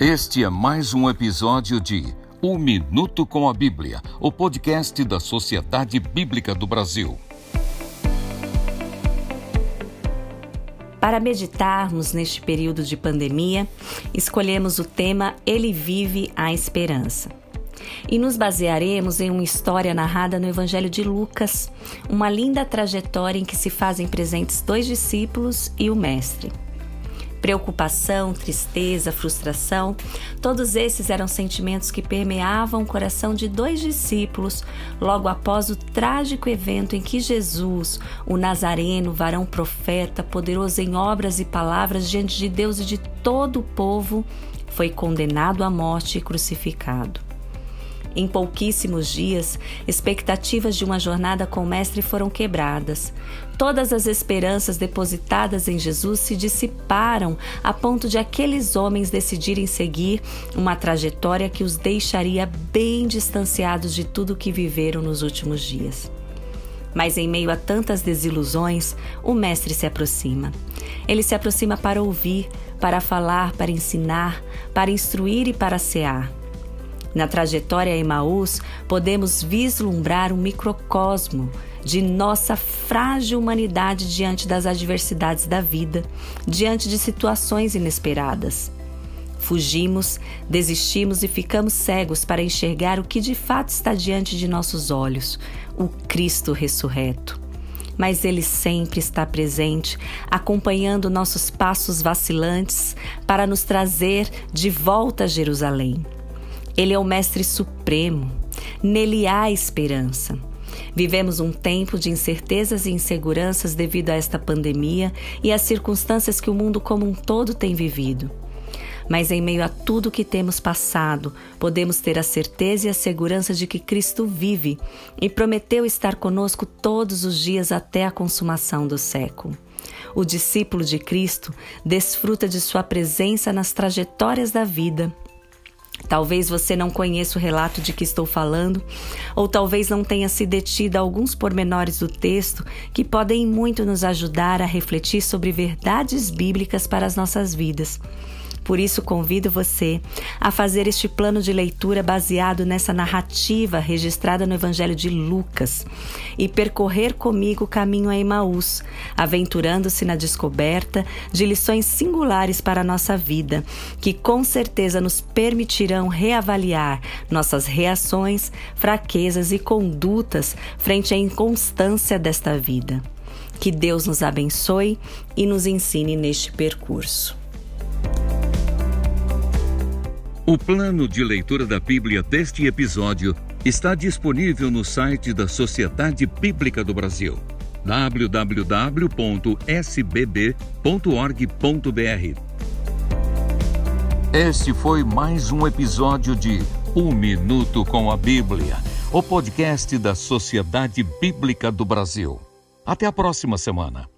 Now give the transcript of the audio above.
Este é mais um episódio de Um Minuto com a Bíblia, o podcast da Sociedade Bíblica do Brasil. Para meditarmos neste período de pandemia, escolhemos o tema Ele vive a esperança. E nos basearemos em uma história narrada no Evangelho de Lucas, uma linda trajetória em que se fazem presentes dois discípulos e o Mestre. Preocupação, tristeza, frustração, todos esses eram sentimentos que permeavam o coração de dois discípulos logo após o trágico evento em que Jesus, o Nazareno, varão profeta, poderoso em obras e palavras diante de Deus e de todo o povo, foi condenado à morte e crucificado. Em pouquíssimos dias, expectativas de uma jornada com o Mestre foram quebradas. Todas as esperanças depositadas em Jesus se dissiparam a ponto de aqueles homens decidirem seguir uma trajetória que os deixaria bem distanciados de tudo o que viveram nos últimos dias. Mas em meio a tantas desilusões, o Mestre se aproxima. Ele se aproxima para ouvir, para falar, para ensinar, para instruir e para cear. Na trajetória Emaús, podemos vislumbrar um microcosmo de nossa frágil humanidade diante das adversidades da vida, diante de situações inesperadas. Fugimos, desistimos e ficamos cegos para enxergar o que de fato está diante de nossos olhos: o Cristo ressurreto. Mas Ele sempre está presente, acompanhando nossos passos vacilantes para nos trazer de volta a Jerusalém. Ele é o Mestre Supremo. Nele há esperança. Vivemos um tempo de incertezas e inseguranças devido a esta pandemia e às circunstâncias que o mundo como um todo tem vivido. Mas em meio a tudo que temos passado, podemos ter a certeza e a segurança de que Cristo vive e prometeu estar conosco todos os dias até a consumação do século. O discípulo de Cristo desfruta de sua presença nas trajetórias da vida Talvez você não conheça o relato de que estou falando, ou talvez não tenha se detido a alguns pormenores do texto que podem muito nos ajudar a refletir sobre verdades bíblicas para as nossas vidas. Por isso, convido você a fazer este plano de leitura baseado nessa narrativa registrada no Evangelho de Lucas e percorrer comigo o caminho a Emaús, aventurando-se na descoberta de lições singulares para a nossa vida, que com certeza nos permitirão reavaliar nossas reações, fraquezas e condutas frente à inconstância desta vida. Que Deus nos abençoe e nos ensine neste percurso. O plano de leitura da Bíblia deste episódio está disponível no site da Sociedade Bíblica do Brasil www.sbb.org.br. Este foi mais um episódio de Um Minuto com a Bíblia, o podcast da Sociedade Bíblica do Brasil. Até a próxima semana.